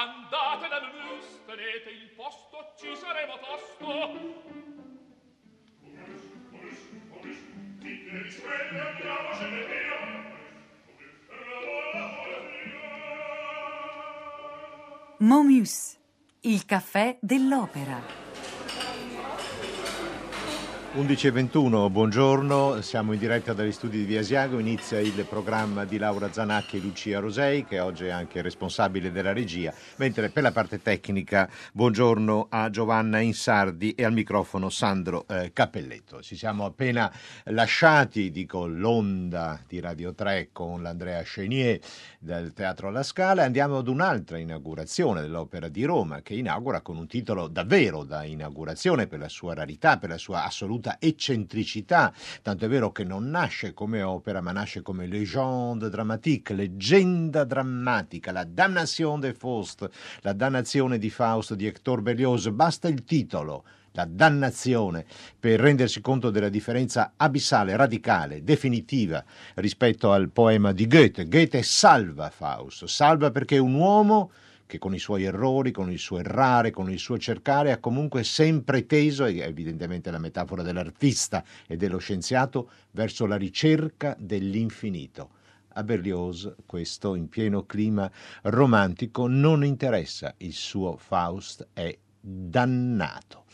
andate da Mus, tenete il posto, ci saremo tosto. Momus, il caffè dell'opera. 11.21, buongiorno, siamo in diretta dagli studi di Via Asiago, inizia il programma di Laura Zanacchi e Lucia Rosei che oggi è anche responsabile della regia, mentre per la parte tecnica buongiorno a Giovanna Insardi e al microfono Sandro eh, Cappelletto. Ci siamo appena lasciati, dico l'onda di Radio 3 con l'Andrea Chenier del Teatro alla Scala. E andiamo ad un'altra inaugurazione dell'Opera di Roma che inaugura con un titolo davvero da inaugurazione per la sua rarità, per la sua assoluta assoluta eccentricità, tanto è vero che non nasce come opera, ma nasce come légende dramatique, leggenda drammatica, la Damnation de Faust, la dannazione di Faust di Hector Berlioz, basta il titolo la dannazione, per rendersi conto della differenza abissale, radicale, definitiva rispetto al poema di Goethe. Goethe salva Faust, salva perché un uomo che con i suoi errori, con il suo errare, con il suo cercare, ha comunque sempre teso, e evidentemente la metafora dell'artista e dello scienziato, verso la ricerca dell'infinito. A Berlioz questo, in pieno clima romantico, non interessa. Il suo Faust è dannato.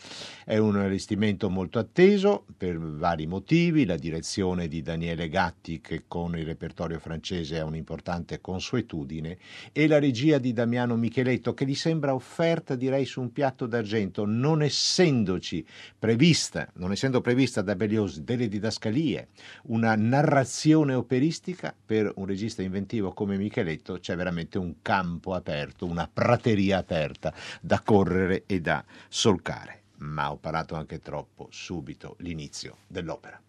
È un allestimento molto atteso per vari motivi, la direzione di Daniele Gatti che con il repertorio francese ha un'importante consuetudine e la regia di Damiano Micheletto che gli sembra offerta direi su un piatto d'argento non essendoci prevista, non essendo prevista da Berlioz delle didascalie, una narrazione operistica per un regista inventivo come Micheletto c'è veramente un campo aperto, una prateria aperta da correre e da solcare ma ho parlato anche troppo subito l'inizio dell'opera.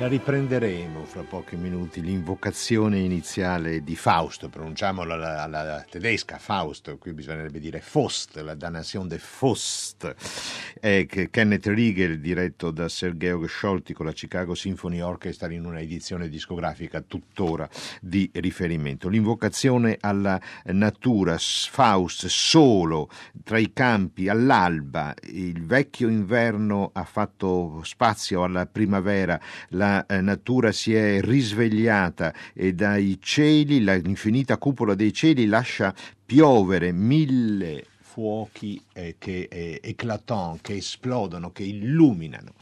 La riprenderemo fra pochi minuti, l'invocazione iniziale di Fausto, pronunciamola alla, alla, tedesca, Fausto, qui bisognerebbe dire Faust, la Damnation de Faust, è Kenneth Riegel, diretto da Sergei Scholti con la Chicago Symphony Orchestra in una edizione discografica tuttora di riferimento. L'invocazione alla natura, Faust solo tra i campi all'alba, il vecchio inverno ha fatto spazio alla primavera, la eh, natura si è risvegliata e dai cieli, l'infinita cupola dei cieli lascia piovere mille fuochi eh, che eh, eclatant, che esplodono, che illuminano.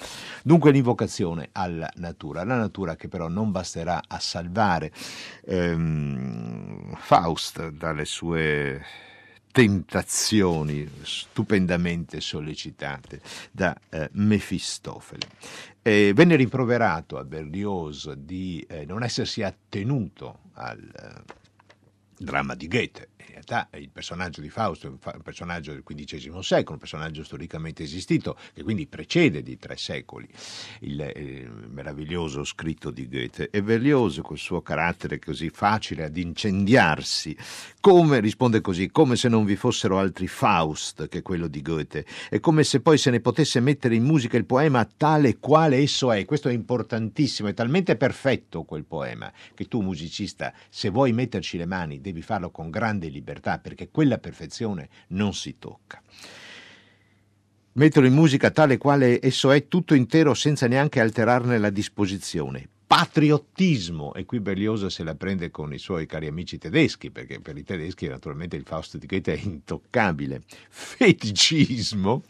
Dunque l'invocazione alla natura, la natura che però non basterà a salvare ehm, Faust dalle sue tentazioni stupendamente sollecitate da eh, Mefistofele. Eh, venne rimproverato a Berlioz di eh, non essersi attenuto al eh, dramma di Goethe realtà il personaggio di Fausto è un personaggio del XV secolo, un personaggio storicamente esistito, che quindi precede di tre secoli il, il meraviglioso scritto di Goethe. E Berlioz, col suo carattere così facile ad incendiarsi, come, risponde così, come se non vi fossero altri Faust che quello di Goethe, è come se poi se ne potesse mettere in musica il poema tale quale esso è. Questo è importantissimo, è talmente perfetto quel poema che tu musicista, se vuoi metterci le mani, devi farlo con grande libertà libertà, perché quella perfezione non si tocca. Metterlo in musica tale quale esso è tutto intero senza neanche alterarne la disposizione. Patriottismo, e qui Berlioz se la prende con i suoi cari amici tedeschi, perché per i tedeschi naturalmente il Faust di Goethe è intoccabile. Feticismo,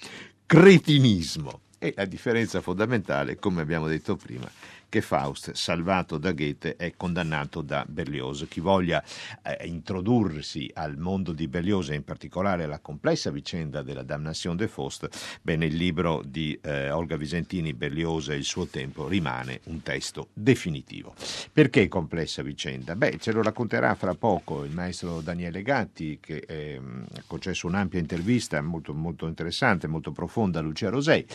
cretinismo. E la differenza fondamentale, come abbiamo detto prima, che Faust, salvato da Goethe, è condannato da Berlioz. Chi voglia eh, introdursi al mondo di Berlioz e in particolare alla complessa vicenda della Damnation de Faust, bene, il libro di eh, Olga Visentini, Berlioz e il suo tempo, rimane un testo definitivo. Perché complessa vicenda? Beh, ce lo racconterà fra poco il maestro Daniele Gatti, che eh, ha concesso un'ampia intervista molto, molto interessante, molto profonda a Lucia Rosei,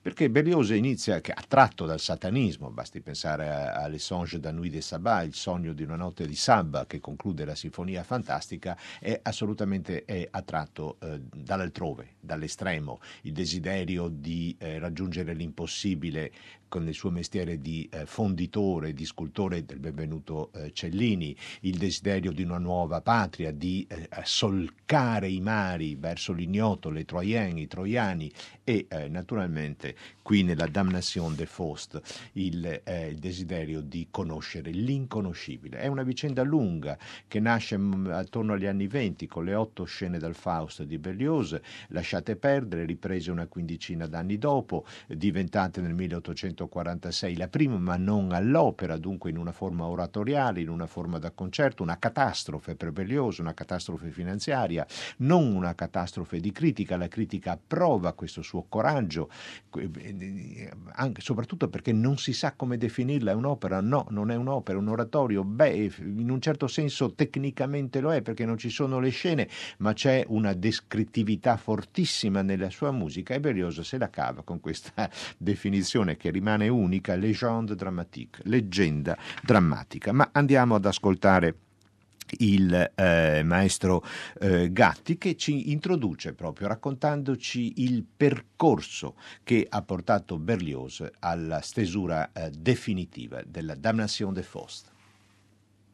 perché Berlioz inizia, che attratto dal satanismo, basti basti pensare a, a Le Songe da Nuit de Sabbat, il sogno di una notte di Sabba che conclude la sinfonia fantastica, è assolutamente è attratto eh, dall'altrove, dall'estremo, il desiderio di eh, raggiungere l'impossibile con il suo mestiere di eh, fonditore, di scultore del benvenuto eh, Cellini, il desiderio di una nuova patria, di eh, solcare i mari verso l'ignoto, le troieni, i troiani e eh, naturalmente qui nella Damnation de Faust il, eh, il, desiderio di conoscere l'inconoscibile. È una vicenda lunga che nasce mm, attorno agli anni venti con le otto scene dal Faust di Berlioz, lasciate perdere, riprese una quindicina d'anni dopo, diventate nel 1800 1846, la prima ma non all'opera, dunque in una forma oratoriale, in una forma da concerto, una catastrofe Berlioz, una catastrofe finanziaria, non una catastrofe di critica, la critica approva questo suo coraggio, anche, soprattutto perché non si sa come definirla, è un'opera? No, non è un'opera, è un oratorio, beh, in un certo senso tecnicamente lo è perché non ci sono le scene, ma c'è una descrittività fortissima nella sua musica e Berlioz se la cava con questa definizione che rimane rimane unica, légende dramatique, leggenda drammatica. Ma andiamo ad ascoltare il eh, maestro eh, Gatti che ci introduce proprio raccontandoci il percorso che ha portato Berlioz alla stesura eh, definitiva della Damnation de Faust.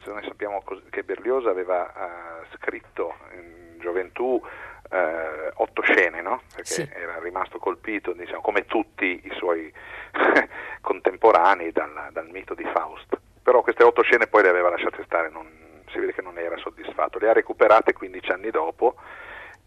Noi sappiamo che Berlioz aveva eh, scritto in gioventù eh, otto scene, no? perché sì. era rimasto colpito, diciamo, come tutti i suoi contemporanei, dal, dal, mito di Faust. Però queste otto scene poi le aveva lasciate stare, non, si vede che non era soddisfatto. Le ha recuperate 15 anni dopo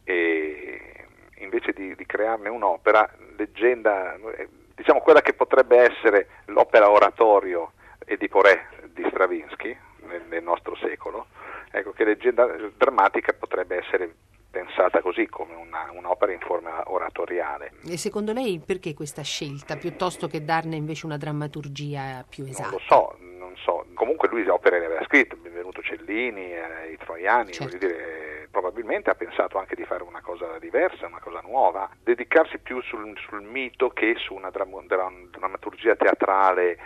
e invece di, di crearne un'opera, leggenda, eh, diciamo quella che potrebbe essere l'opera oratorio Edipo Re di Stravinsky nel, nel nostro secolo, ecco che leggenda drammatica potrebbe essere pensata così come una, un'opera in forma oratoriale. E secondo lei perché questa scelta piuttosto che darne invece una drammaturgia più esatta? Non lo so, non so. Comunque lui opere le aveva scritte, Benvenuto Cellini, eh, i Troiani, certo. dire, probabilmente ha pensato anche di fare una cosa diversa, una cosa nuova, dedicarsi più sul, sul mito che su una dram- drammaturgia teatrale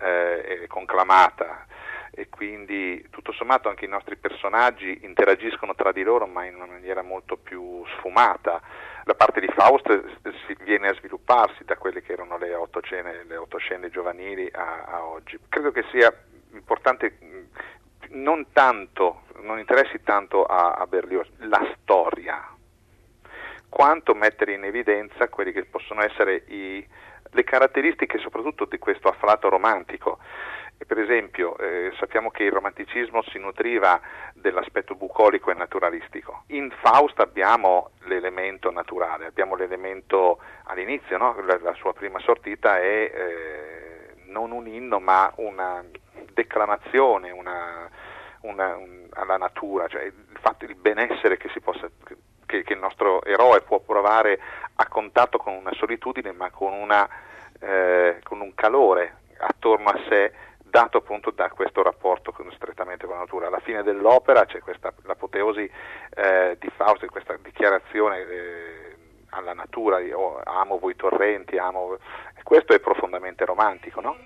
eh, conclamata e quindi tutto sommato anche i nostri personaggi interagiscono tra di loro ma in una maniera molto più sfumata. La parte di Faust si viene a svilupparsi da quelle che erano le otto scene, le otto scene giovanili a, a oggi. Credo che sia importante non tanto, non interessi tanto a, a Berlioz la storia, quanto mettere in evidenza quelle che possono essere i, le caratteristiche soprattutto di questo afflato romantico. Per esempio, eh, sappiamo che il romanticismo si nutriva dell'aspetto bucolico e naturalistico. In Faust abbiamo l'elemento naturale, abbiamo l'elemento all'inizio, no? la, la, sua prima sortita è eh, non un inno ma una declamazione una, una, un, alla natura, cioè il, fatto, il benessere che si possa che, che, il nostro eroe può provare a contatto con una solitudine ma con, una, eh, con un calore attorno a sé dato appunto da questo rapporto strettamente con la natura. Alla fine dell'opera c'è questa, l'apoteosi eh, di Fausto, questa dichiarazione eh, alla natura, oh, amo voi torrenti, amo... questo è profondamente romantico, no?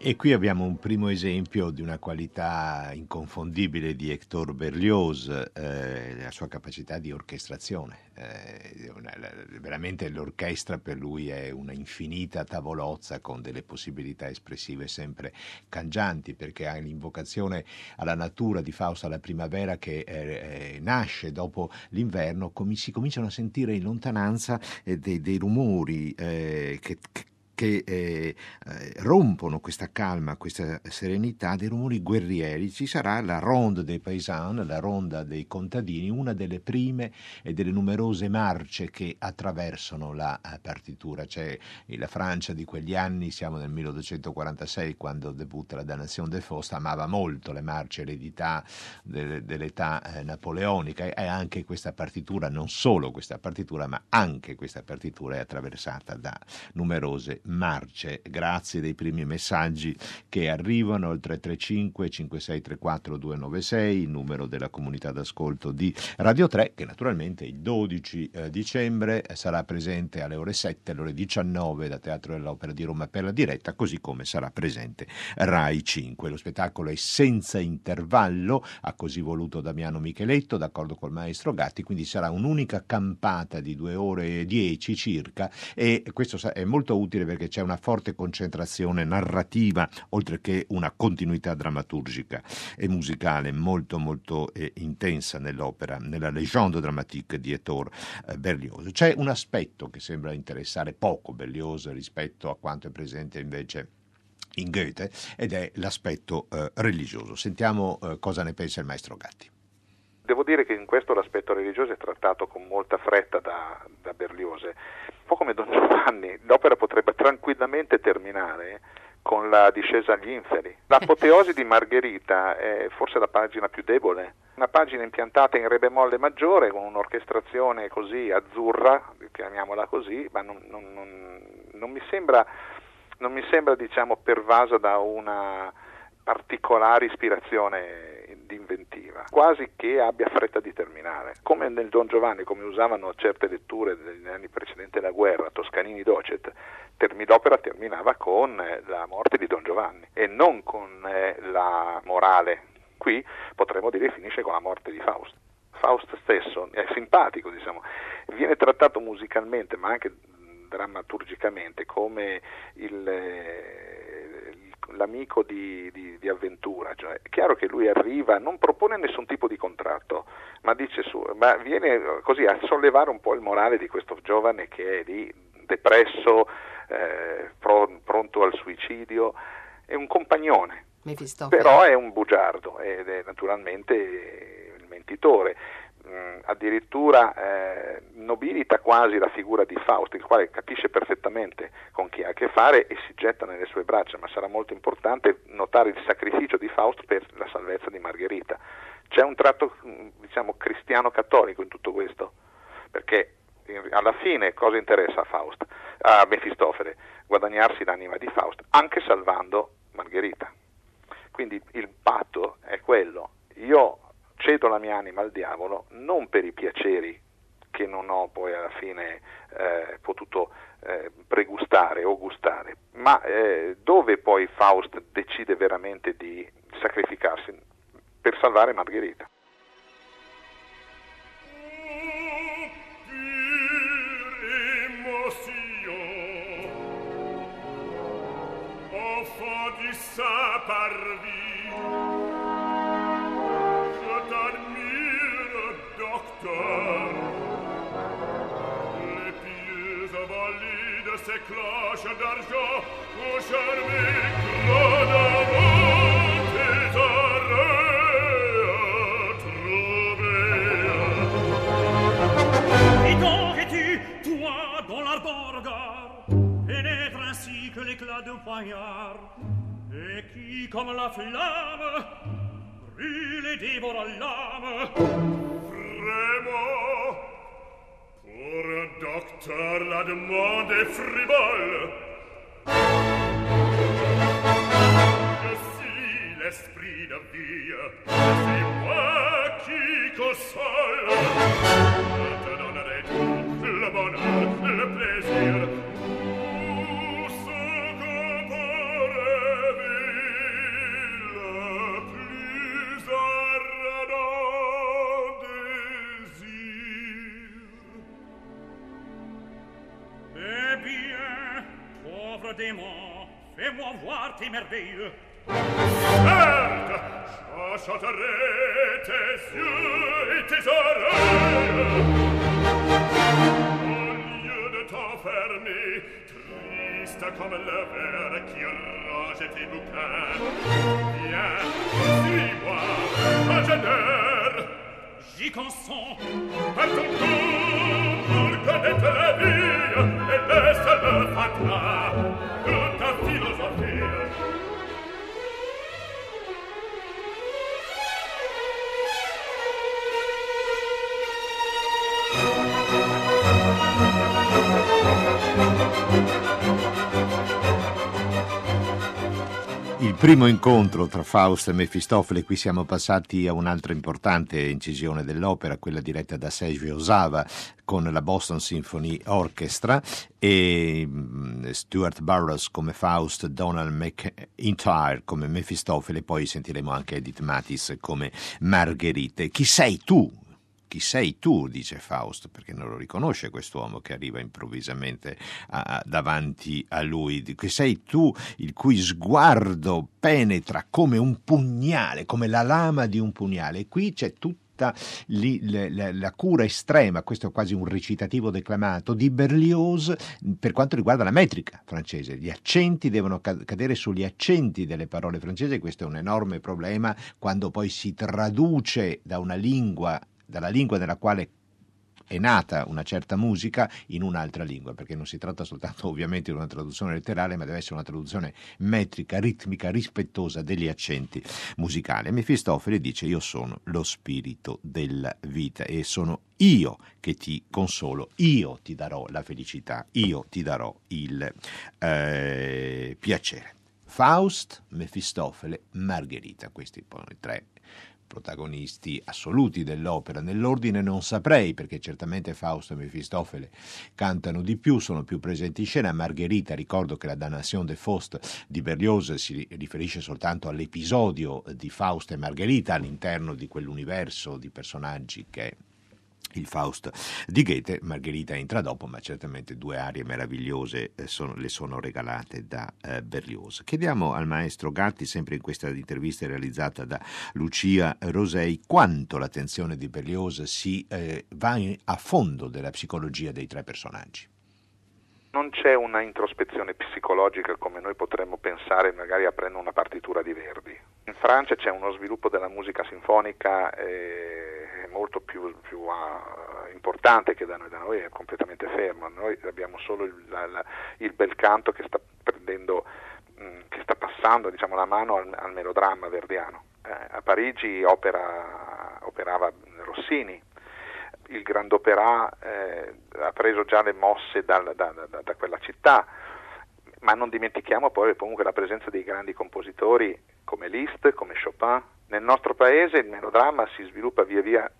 E qui abbiamo un primo esempio di una qualità inconfondibile di Hector Berlioz, eh, la sua capacità di orchestrazione. Eh, una, veramente l'orchestra per lui è una infinita tavolozza con delle possibilità espressive sempre cangianti, perché ha l'invocazione alla natura di Fausto alla primavera che eh, eh nasce dopo l'inverno, com- si cominciano a sentire in lontananza eh, dei, dei, rumori eh, che, che che eh, eh, rompono questa calma, questa serenità dei rumori guerrieri. Ci sarà la ronde dei paesans, la ronda dei contadini, una delle prime e delle numerose marce che attraversano la eh, partitura. C'è la Francia di quegli anni, siamo nel 1246 quando debutta la Damnation de Faust, amava molto le marce, l'eredità dell'età eh, napoleonica e anche questa partitura, non solo questa partitura, ma anche questa partitura è attraversata da numerose marce. Grazie dei primi messaggi che arrivano al 335 5634 296, il numero della comunità d'ascolto di Radio 3, che naturalmente il 12 eh, dicembre sarà presente alle ore 7, alle ore 19 da Teatro dell'Opera di Roma per la diretta, così come sarà presente Rai 5. Lo spettacolo è senza intervallo, ha così voluto Damiano Micheletto, d'accordo col maestro Gatti, quindi sarà un'unica campata di due ore e dieci circa e questo è molto utile perché c'è una forte concentrazione narrativa oltre che una continuità drammaturgica e musicale molto molto eh, intensa nell'opera, nella Legende dramatique di Ettore eh, Berlioz. C'è un aspetto che sembra interessare poco Berlioz rispetto a quanto è presente invece in Goethe ed è l'aspetto eh, religioso. Sentiamo eh, cosa ne pensa il maestro Gatti. Devo dire che in questo l'aspetto religioso è trattato con molta fretta da, da Berlioz. Po' come Don Giovanni, l'opera potrebbe tranquillamente terminare con la discesa agli inferi. L'apoteosi di Margherita è forse la pagina più debole, una pagina impiantata in re bemolle maggiore con un'orchestrazione così azzurra, chiamiamola così, ma non, non, non, non mi sembra mi sembra diciamo, pervasa da una particolare ispirazione di inventiva, quasi che abbia fretta di terminare. Come nel Don Giovanni, come usavano certe letture degli anni precedenti alla guerra, Toscanini Docet, l'opera terminava con eh, la morte di Don Giovanni e non con eh, la morale. Qui potremmo dire finisce con la morte di Faust. Faust stesso è simpatico, diciamo. viene trattato musicalmente, ma anche drammaturgicamente come il, eh, l'amico di, di, di avventura. Cioè, è chiaro che lui arriva, non propone nessun tipo di contratto, ma, dice su, ma viene così a sollevare un po' il morale di questo giovane che è lì depresso, eh, pronto al suicidio, è un compagnone. Però è un bugiardo ed è naturalmente il mentitore mh, addirittura eh, nobilita quasi la figura di Fausto, il quale capisce perfettamente con chi ha a che fare e si getta nelle sue braccia, ma sarà molto importante notare il sacrificio di Fausto per la salvezza di Margherita. C'è un tratto diciamo, cristiano-cattolico in tutto questo, perché alla fine cosa interessa a Faust, a Mefistofele? Guadagnarsi l'anima di Faust, anche salvando Margherita. Quindi il patto è quello. Io cedo la mia anima al diavolo non per i piaceri che non ho poi alla fine eh, potuto eh, pregustare o gustare, ma eh, dove poi Faust decide veramente di sacrificarsi per salvare Margherita. parvi ces Les pieux invalides, ces cloches d'argent, au charme éclat que l'éclat d'un poignard et qui, comme la flamme, brûle et dévore l'âme. Sanremo pour docteur la demande est frivole Et si l'esprit de vie c'est moi qui console je te donnerai tout le bonheur, le plaisir di merveille. Certes, j'achèterai tes yeux et tes oreilles. Au lieu de t'enfermer, triste comme le verre qui range tes bouquins, viens, suis-moi, ingénieur. J'y consens. À ton tour, pour connaître la vie, et laisse le fatras. Il primo incontro tra Faust e Mefistofele, qui siamo passati a un'altra importante incisione dell'opera, quella diretta da Sergio Osava con la Boston Symphony Orchestra e mm, Stuart Burroughs come Faust, Donald McIntyre come Mefistofele, poi sentiremo anche Edith Mattis come Margherite. Chi sei tu? Chi sei tu, dice Faust, perché non lo riconosce quest'uomo che arriva improvvisamente a, davanti a lui. Chi sei tu il cui sguardo penetra come un pugnale, come la lama di un pugnale. Qui c'è tutta Lì, la, la, cura estrema, questo è quasi un recitativo declamato, di Berlioz per quanto riguarda la metrica francese. Gli accenti devono cadere sugli accenti delle parole francesi, questo è un enorme problema quando poi si traduce da una lingua dalla lingua nella quale è nata una certa musica in un'altra lingua, perché non si tratta soltanto ovviamente di una traduzione letterale, ma deve essere una traduzione metrica, ritmica, rispettosa degli accenti musicali. Mefistofele dice io sono lo spirito della vita e sono io che ti consolo, io ti darò la felicità, io ti darò il eh, piacere. Faust, Mefistofele, Margherita, questi poi tre protagonisti assoluti dell'opera. Nell'ordine non saprei, perché certamente Fausto e Mefistofele cantano di più, sono più presenti in scena. Margherita, ricordo che la Damnation de Faust di Berlioz si riferisce soltanto all'episodio di Fausto e Margherita all'interno di quell'universo di personaggi che il Faust di Goethe, Margherita entra dopo, ma certamente due arie meravigliose eh, sono, le sono regalate da eh, Berlioz. Chiediamo al maestro Gatti, sempre in questa intervista realizzata da Lucia Rosei, quanto l'attenzione di Berlioz si eh, va in, a fondo della psicologia dei tre personaggi. Non c'è una introspezione psicologica come noi potremmo pensare magari aprendo una partitura di Verdi. In Francia c'è uno sviluppo della musica sinfonica eh, molto più, più uh, importante che da noi, da noi è completamente fermo, noi abbiamo solo il, la, la, il bel canto che sta prendendo, mh, mm, che sta passando diciamo, la mano al, al melodramma verdiano. Eh, a Parigi opera, operava Rossini, il Grand Opera eh, ha preso già le mosse dal, da, da, da, quella città, ma non dimentichiamo poi comunque la presenza dei grandi compositori come Liszt, come Chopin. Nel nostro paese il melodramma si sviluppa via via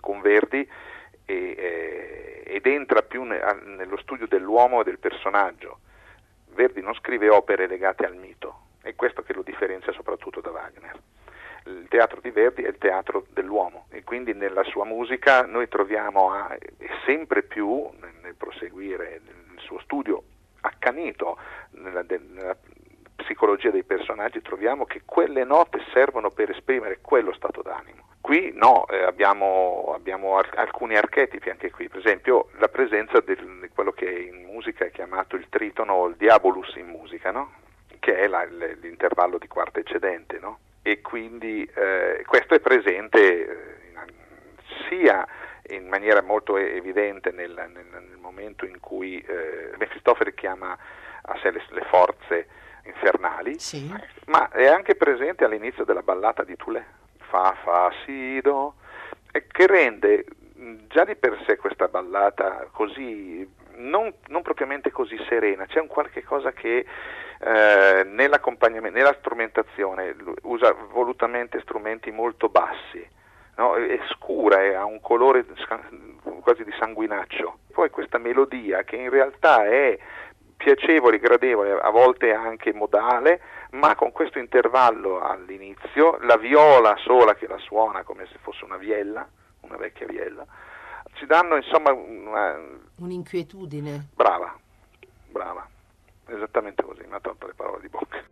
con Verdi e, eh, ed entra più ne, a, nello studio dell'uomo e del personaggio. Verdi non scrive opere legate al mito, è questo che lo differenzia soprattutto da Wagner il teatro di Verdi è il teatro dell'uomo e quindi nella sua musica noi troviamo a, sempre più nel proseguire il suo studio accanito nella, nella psicologia dei personaggi troviamo che quelle note servono per esprimere quello stato d'animo. Qui no, eh, abbiamo, abbiamo alcuni archetipi anche qui, per esempio la presenza di quello che in musica è chiamato il tritono o il diabolus in musica, no? che è la, l'intervallo di quarta eccedente. No? E quindi eh, questo è presente eh, sia in maniera molto evidente nel, nel, nel momento in cui eh, Mefistofele chiama a sé le, le forze infernali, sì. ma è anche presente all'inizio della ballata di Tule, fa fa si do, che rende già di per sé questa ballata così non, non propriamente così serena, c'è un qualche cosa che eh, nella strumentazione usa volutamente strumenti molto bassi, no? è scura e ha un colore quasi di sanguinaccio. Poi questa melodia che in realtà è piacevole, gradevole, a volte anche modale, ma con questo intervallo all'inizio, la viola sola che la suona come se fosse una viella, una vecchia viella, ci danno insomma una... un'inquietudine. Brava, brava. Esattamente così, mi ha tolto le parole di bocca.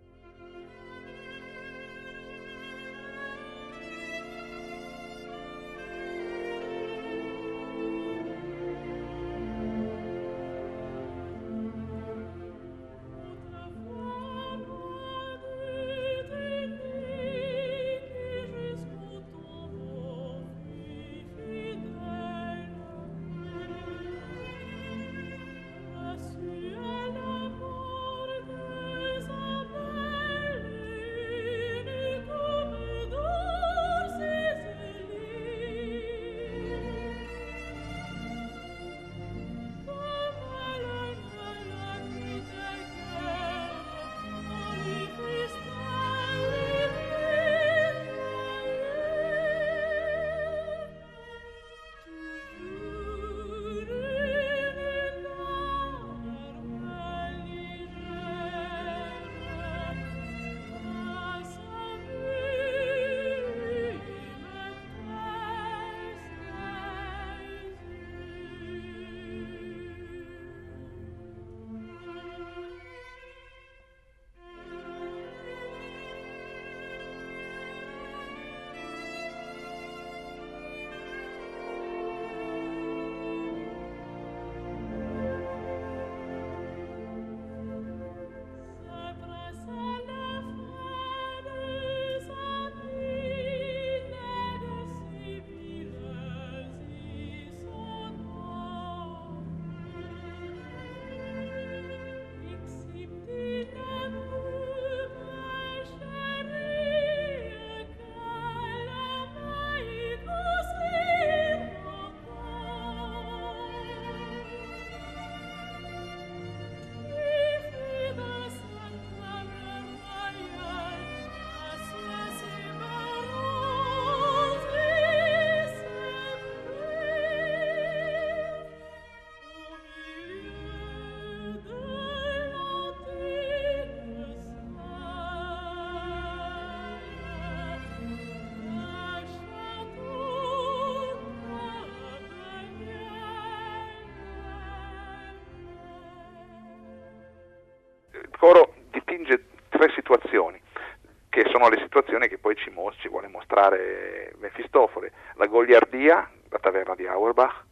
Le situazioni che poi ci, ci vuole mostrare Mefistofele, la goliardia, la taverna di Auerbach,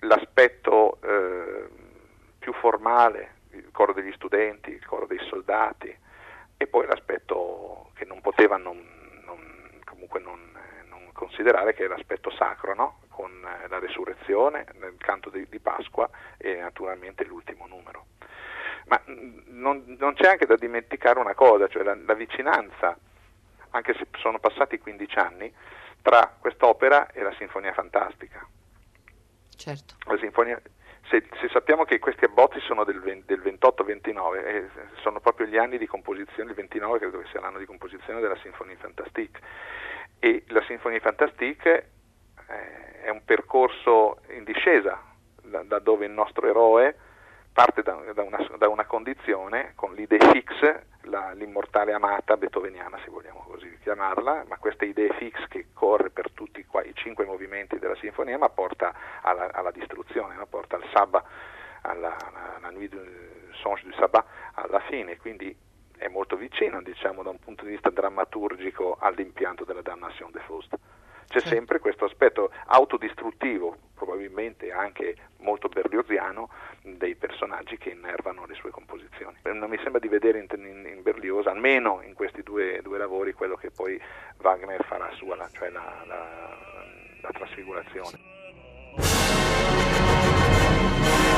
l'aspetto eh, più formale, il coro degli studenti, il coro dei soldati e poi l'aspetto che non poteva non, non, comunque non, non, considerare che è l'aspetto sacro, no? con eh, la resurrezione, il canto di, di Pasqua e naturalmente l'ultimo numero. Ma mm, non, non, c'è anche da dimenticare una cosa, cioè la, la, vicinanza, anche se sono passati 15 anni, tra quest'opera e la Sinfonia Fantastica. Certo. La sinfonia, se, se, sappiamo che questi abbozzi sono del, del 28-29, eh, sono proprio gli anni di composizione, il 29 credo che sia l'anno di composizione della Sinfonia Fantastique, e la Sinfonia Fantastique eh, è un percorso in discesa, da, da dove il nostro eroe parte da, da, una, da una, condizione con l'idea fix, la, l'immortale amata beethoveniana se vogliamo così chiamarla, ma questa idea fix che corre per tutti qua, i cinque movimenti della sinfonia ma porta alla, alla distruzione, no? porta al sabbat, alla, alla, alla nuit du songe du sabbat alla fine, quindi è molto vicino diciamo da un punto di vista drammaturgico all'impianto della Damnation de Faust c'è sì. sempre questo aspetto autodistruttivo, probabilmente anche molto berlioziano, dei personaggi che innervano le sue composizioni. Non mi sembra di vedere in, in, in Berlioz, almeno in questi due, due, lavori, quello che poi Wagner farà sua, cioè la, la, la trasfigurazione. stiamo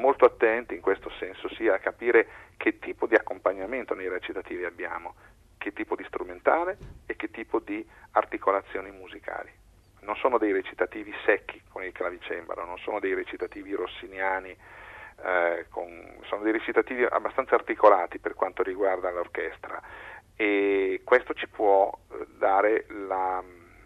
molto attenti in questo senso sia a capire che tipo di accompagnamento nei recitativi abbiamo, che tipo di strumentale e che tipo di articolazioni musicali. Non sono dei recitativi secchi con il clavicembalo, non sono dei recitativi rossiniani, eh, con, sono dei recitativi abbastanza articolati per quanto riguarda l'orchestra e questo ci può eh, dare la,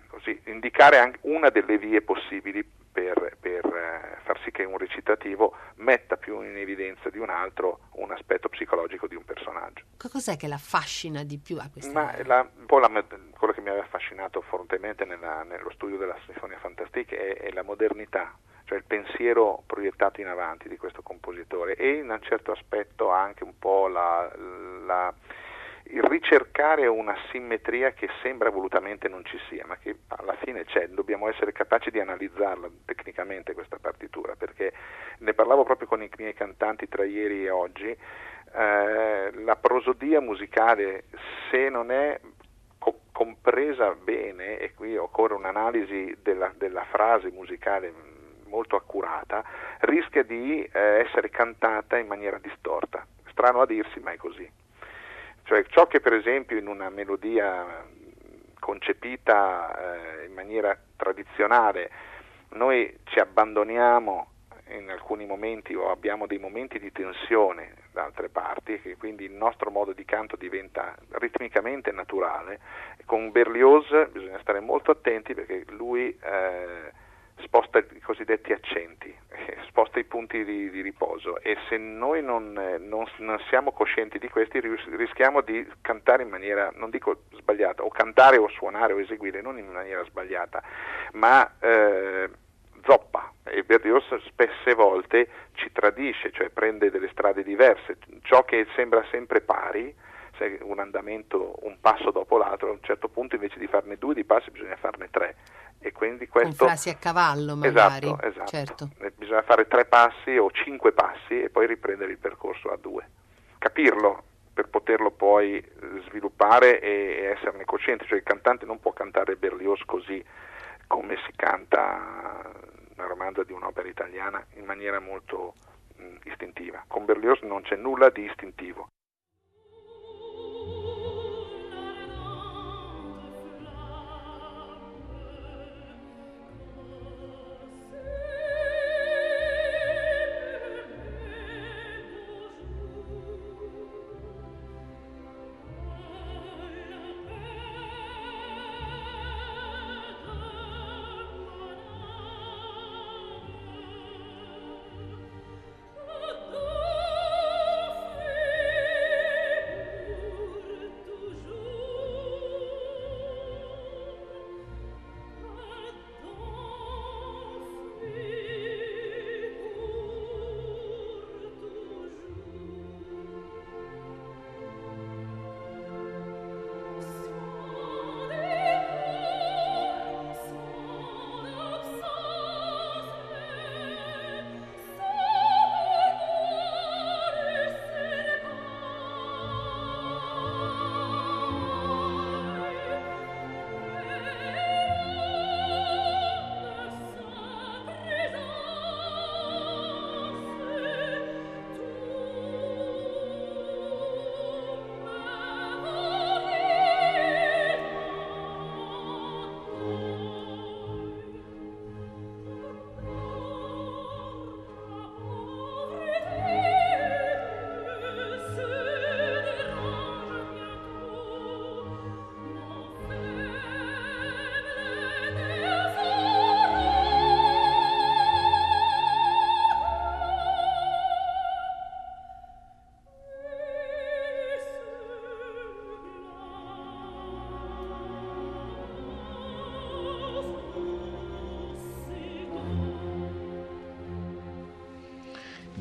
così, indicare una delle vie possibili per, per eh, far sì che un recitativo metta più in evidenza di un altro un aspetto psicologico di un personaggio. Cos'è che l'affascina di più a questa Ma la, la, quello che mi aveva affascinato fortemente nella, nello studio della Sinfonia Fantastique è, è, la modernità, cioè il pensiero proiettato in avanti di questo compositore e in un certo aspetto anche un po' la, la ricercare una simmetria che sembra volutamente non ci sia, ma che alla fine c'è, dobbiamo essere capaci di analizzarla tecnicamente questa partitura, perché ne parlavo proprio con i miei cantanti tra ieri e oggi, eh, la prosodia musicale se non è co- compresa bene, e qui occorre un'analisi della, della frase musicale molto accurata, rischia di eh, essere cantata in maniera distorta. Strano a dirsi, ma è così. Cioè ciò che per esempio in una melodia concepita eh, in maniera tradizionale noi ci abbandoniamo in alcuni momenti o abbiamo dei momenti di tensione da altre parti, che quindi il nostro modo di canto diventa ritmicamente naturale. Con Berlioz bisogna stare molto attenti perché lui eh, sposta i cosiddetti accenti, eh, sposta i punti di, di, riposo e se noi non, eh, non, non, siamo coscienti di questi rischiamo di cantare in maniera, non dico sbagliata, o cantare o suonare o eseguire non in maniera sbagliata, ma eh, zoppa. E Berlioz spesse volte ci tradisce, cioè prende delle strade diverse, ciò che sembra sempre pari un andamento un passo dopo l'altro, a un certo punto invece di farne due di passi bisogna farne tre e quindi questo... Con frasi a cavallo magari. Esatto, esatto. Certo. Eh, bisogna fare tre passi o cinque passi e poi riprendere il percorso a due. Capirlo per poterlo poi eh, sviluppare e esserne cosciente, cioè il cantante non può cantare Berlioz così come si canta una romanza di un'opera italiana in maniera molto mh, istintiva. Con Berlioz non c'è nulla di istintivo.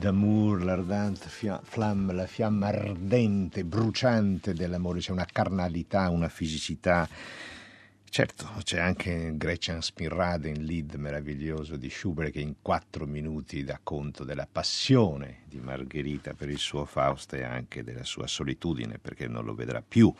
D'amour, l'ardente flamme, la fiamma ardente, bruciante dell'amore, c'è una carnalità, una fisicità. Certo, c'è anche Gretchen Spinrade in lead meraviglioso di Schubert che in quattro minuti dà conto della passione di Margherita per il suo Faust e anche della sua solitudine perché non lo vedrà più.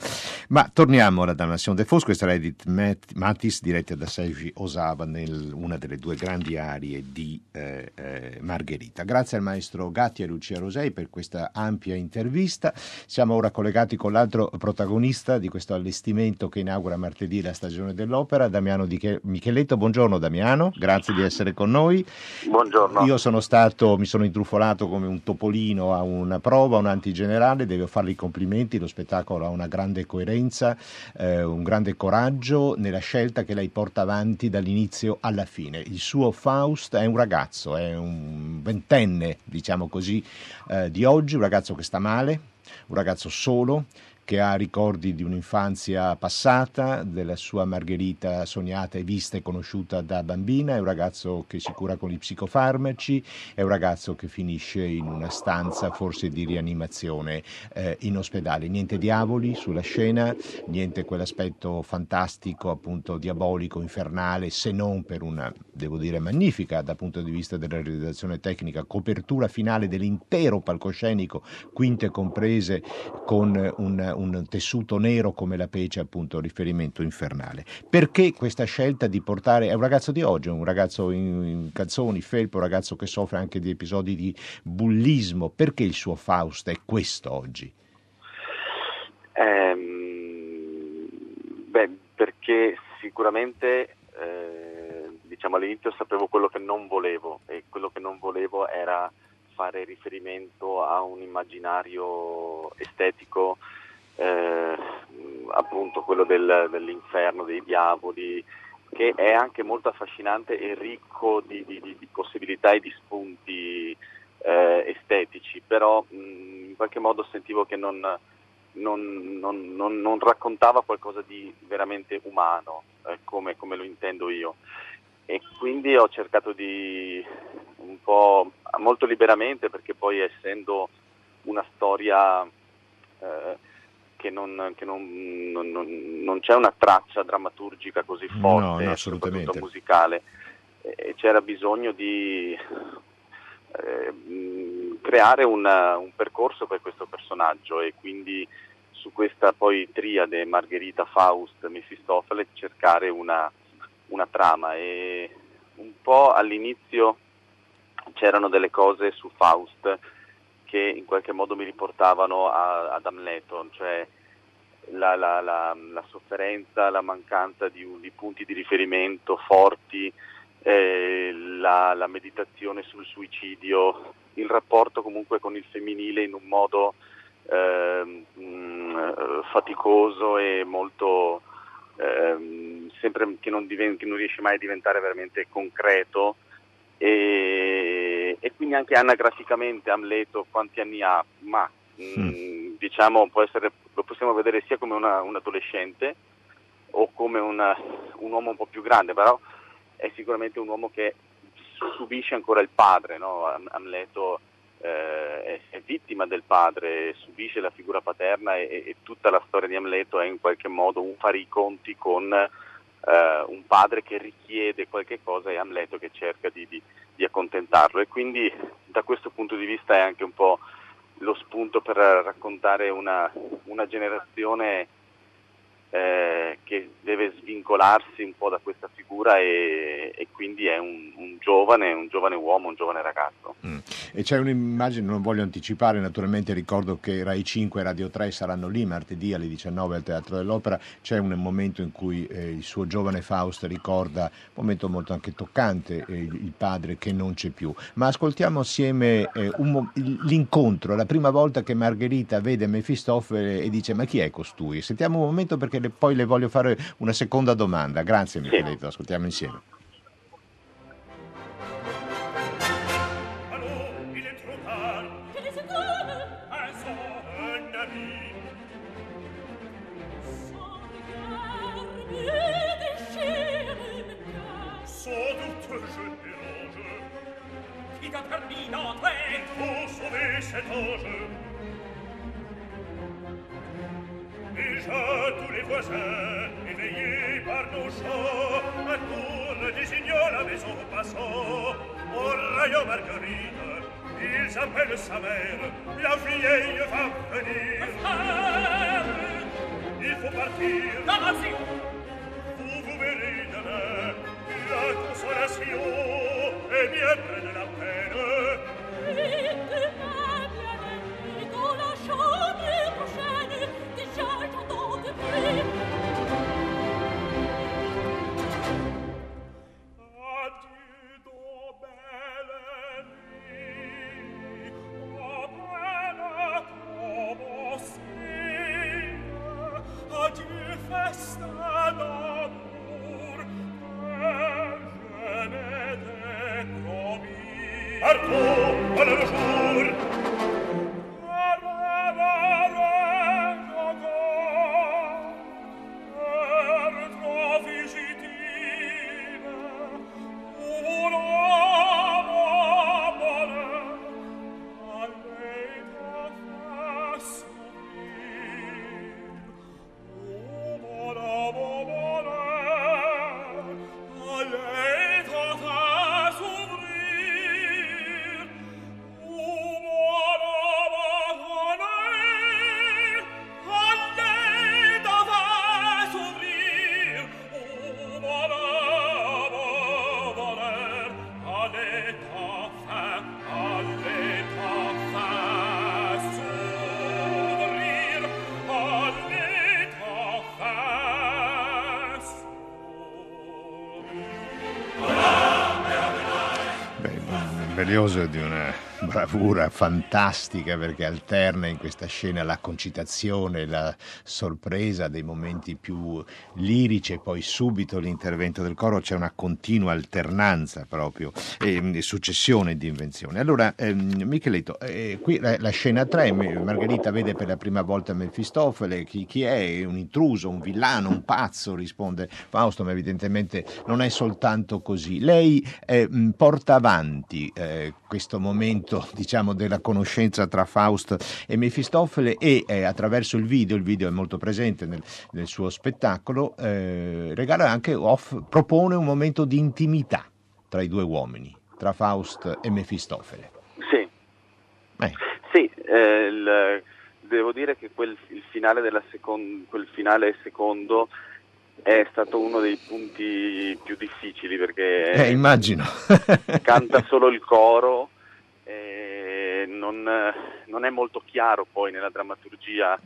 Ma torniamo alla Damnation de Faust, questa era Edith Mattis diretta da Seiji Osawa in una delle due grandi arie di eh, eh, Margherita. Grazie al maestro Gatti e Lucia Rosei per questa ampia intervista. Siamo ora collegati con l'altro protagonista di questo allestimento che inaugura martedì la stagione stagione dell'opera, Damiano Di Micheletto. Buongiorno Damiano, grazie di essere con noi. Buongiorno. Io sono stato, mi sono intrufolato come un topolino a una prova, un antigenerale, devo farle i complimenti, lo spettacolo ha una grande coerenza, eh, un grande coraggio nella scelta che lei porta avanti dall'inizio alla fine. Il suo Faust è un ragazzo, è un ventenne, diciamo così, eh, di oggi, un ragazzo che sta male, un ragazzo solo, che ha ricordi di un'infanzia passata, della sua Margherita sognata e vista e conosciuta da bambina, è un ragazzo che si cura con gli psicofarmaci, è un ragazzo che finisce in una stanza forse di rianimazione eh, in ospedale. Niente diavoli sulla scena, niente quell'aspetto fantastico, appunto diabolico, infernale, se non per una, devo dire, magnifica dal punto di vista della realizzazione tecnica, copertura finale dell'intero palcoscenico, quinte comprese, con un, un tessuto nero come la pece, appunto riferimento infernale. Perché questa scelta di portare, è un ragazzo di oggi, un ragazzo in, in calzoni, felpo, un ragazzo che soffre anche di episodi di bullismo, perché il suo Faust è questo oggi? Ehm, beh, perché sicuramente eh, diciamo all'inizio sapevo quello che non volevo e quello che non volevo era fare riferimento a un immaginario estetico eh, appunto quello del, dell'inferno, dei diavoli, che è anche molto affascinante e ricco di, di, di possibilità e di spunti eh, estetici, però mh, in qualche modo sentivo che non, non, non, non, raccontava qualcosa di veramente umano, eh, come, come, lo intendo io. E quindi ho cercato di un po' molto liberamente, perché poi essendo una storia eh, che, non, che non, c'è una traccia drammaturgica così forte, no, soprattutto musicale, e c'era bisogno di eh, creare una, un percorso per questo personaggio e quindi su questa poi triade Margherita, Faust, Mefistofele cercare una, una trama. E un po' all'inizio c'erano delle cose su Faust che in qualche modo mi riportavano a, ad Amleto, cioè la, la, la, la, sofferenza, la mancanza di, di punti di riferimento forti, eh, la, la, meditazione sul suicidio, il rapporto comunque con il femminile in un modo eh, mh, faticoso e molto eh, sempre che non, diven- che non, riesce mai a diventare veramente concreto. E, e quindi anche anagraficamente Amleto quanti anni ha? Ma mh, mm. diciamo essere, lo possiamo vedere sia come una, un adolescente o come una, un uomo un po' più grande, però è sicuramente un uomo che subisce ancora il padre, no? Amleto eh, è, è, vittima del padre, subisce la figura paterna e, e, tutta la storia di Amleto è in qualche modo un fare i conti con eh, un padre che richiede qualche cosa e Amleto che cerca di, di, di, accontentarlo. E quindi da questo punto di vista è anche un po' lo spunto per raccontare una, una generazione eh, che deve svincolarsi un po' da questa figura e, e quindi è un, un, giovane, un giovane uomo, un giovane ragazzo. Mm. E c'è un'immagine, non voglio anticipare, naturalmente ricordo che Rai 5 e Radio 3 saranno lì martedì alle 19 al Teatro dell'Opera, c'è un momento in cui eh, il suo giovane Faust ricorda, un momento molto anche toccante, eh, il padre che non c'è più. Ma ascoltiamo assieme eh, un, l'incontro, la prima volta che Margherita vede Mefistofele e dice ma chi è costui? Sentiamo un momento perché le, poi le voglio fare una seconda domanda. Grazie Micheletto, ascoltiamo insieme. Gesù passò ora io Margherita il sa mère, la vieille va venir il faut partir davanti vous vous verrez demain la consolation est bien près Berlioso è di una bravura fantastica perché alterna in questa scena la concitazione, la sorpresa dei momenti più lirici e poi subito l'intervento del coro, c'è una continua alternanza proprio e successione di invenzioni. Allora, ehm, Micheletto, eh, qui la, la, scena 3, Margherita vede per la prima volta Mefistofele, chi, chi è? Un intruso, un villano, un pazzo, risponde Fausto, ma evidentemente non è soltanto così. Lei eh, porta avanti eh, questo momento diciamo, della conoscenza tra Faust e Mefistofele e eh, attraverso il video, il video è molto presente nel, nel suo spettacolo, eh, regala anche off, propone un momento di intimità tra i due uomini, tra Faust e Mefistofele. Sì, eh. sì il, devo dire che quel, il finale, second, quel finale secondo è stato uno dei punti più difficili perché eh, immagino. canta solo il coro non, non, è molto chiaro poi nella drammaturgia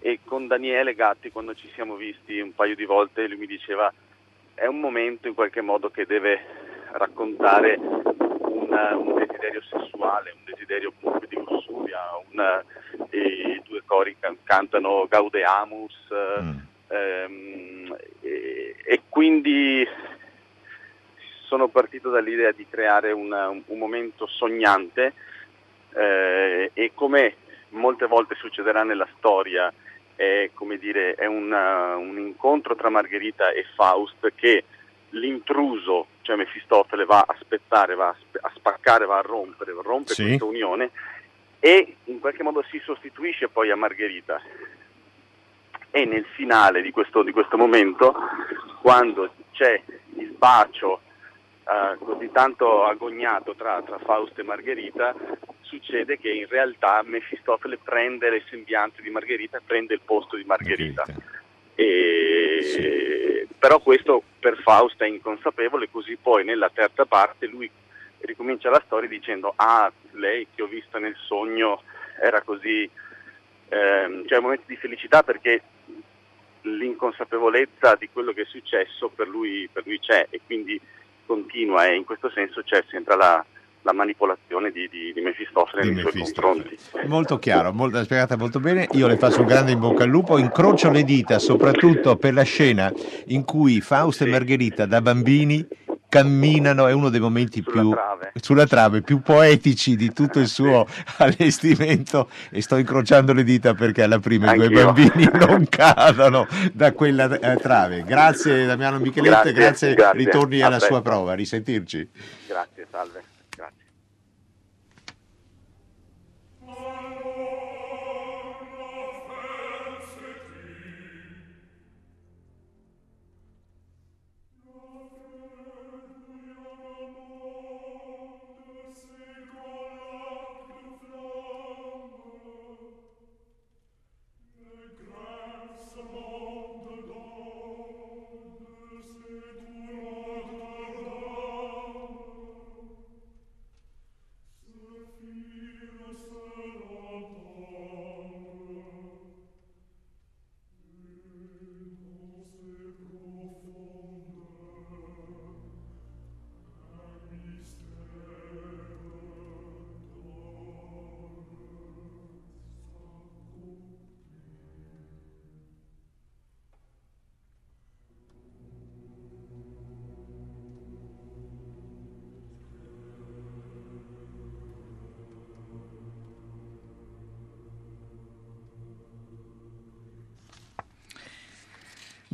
e con Daniele Gatti quando ci siamo visti un paio di volte lui mi diceva è un momento in qualche modo che deve raccontare una, un desiderio sessuale, un desiderio comunque di lussuria, una, i due cori cantano Gaudeamus mm. Ehm, e, e, quindi sono partito dall'idea di creare una, un, un momento sognante eh, e come molte volte succederà nella storia, è, dire, è una, un incontro tra Margherita e Faust che l'intruso, cioè Mefistofele, va a spezzare, va a, sp- a spaccare, va a rompere, rompe sì. questa unione e in qualche modo si sostituisce poi a Margherita. E nel finale di questo, di questo momento, quando c'è il bacio eh, così tanto agognato tra, tra Faust e Margherita, succede che in realtà Mefistofele prende le sembianze di Margherita e prende il posto di Margherita. E... Sì. Però questo per Faust è inconsapevole, così poi nella terza parte lui ricomincia la storia dicendo ah, lei che ho visto nel sogno era così, ehm, cioè momenti di felicità perché l'inconsapevolezza di quello che è successo per lui, per lui c'è e quindi continua e in questo senso c'è sempre la, la manipolazione di, di, di Mefistofele nei suoi confronti. Molto chiaro, molto, spiegata molto bene. Io le faccio un grande in bocca al lupo, incrocio le dita soprattutto per la scena in cui Fausto sì. e Margherita da bambini camminano, è uno dei momenti sulla più trave. sulla trave, più poetici di tutto il suo allestimento e sto incrociando le dita perché alla prima i due bambini non cadano da quella eh, trave. Grazie Damiano Micheletto, grazie, grazie, grazie. ritorni alla sua prova, risentirci. Grazie, salve.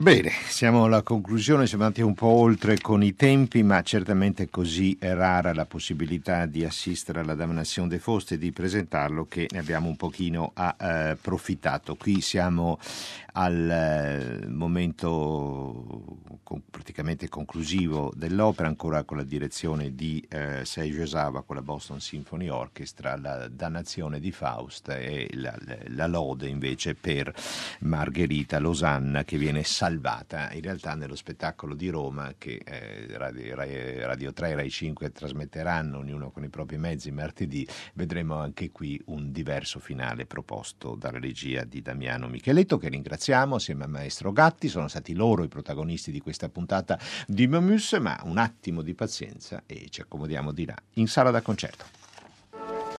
Bene, siamo alla conclusione, siamo andati un po' oltre con i tempi, ma certamente così è rara la possibilità di assistere alla Damnation de Faust e di presentarlo che ne abbiamo un pochino approfittato. Qui siamo al eh, momento praticamente conclusivo dell'opera, ancora con la direzione di eh, Osawa con la Boston Symphony Orchestra, la dannazione di Faust e la, la lode invece per Margherita Losanna che viene salvata. In realtà nello spettacolo di Roma che eh, Radio, Radio 3 e Rai 5 trasmetteranno, ognuno con i propri mezzi, martedì, vedremo anche qui un diverso finale proposto dalla regia di Damiano Micheletto, che ringraziamo assieme al maestro Gatti. Sono stati loro i protagonisti di questa puntata di Momus, ma un attimo di pazienza e ci accomodiamo di là in sala da concerto.